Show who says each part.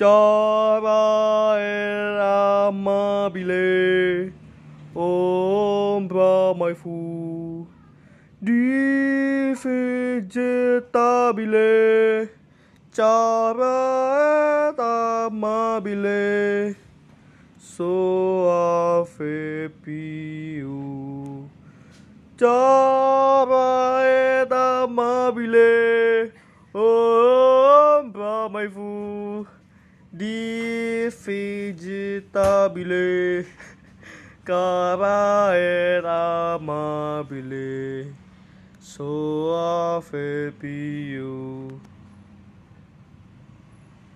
Speaker 1: Java amabile ombra mai fu diffigitabile Java amabile so afe più Java amabile ombra di vegetabile caraer amabile soave pio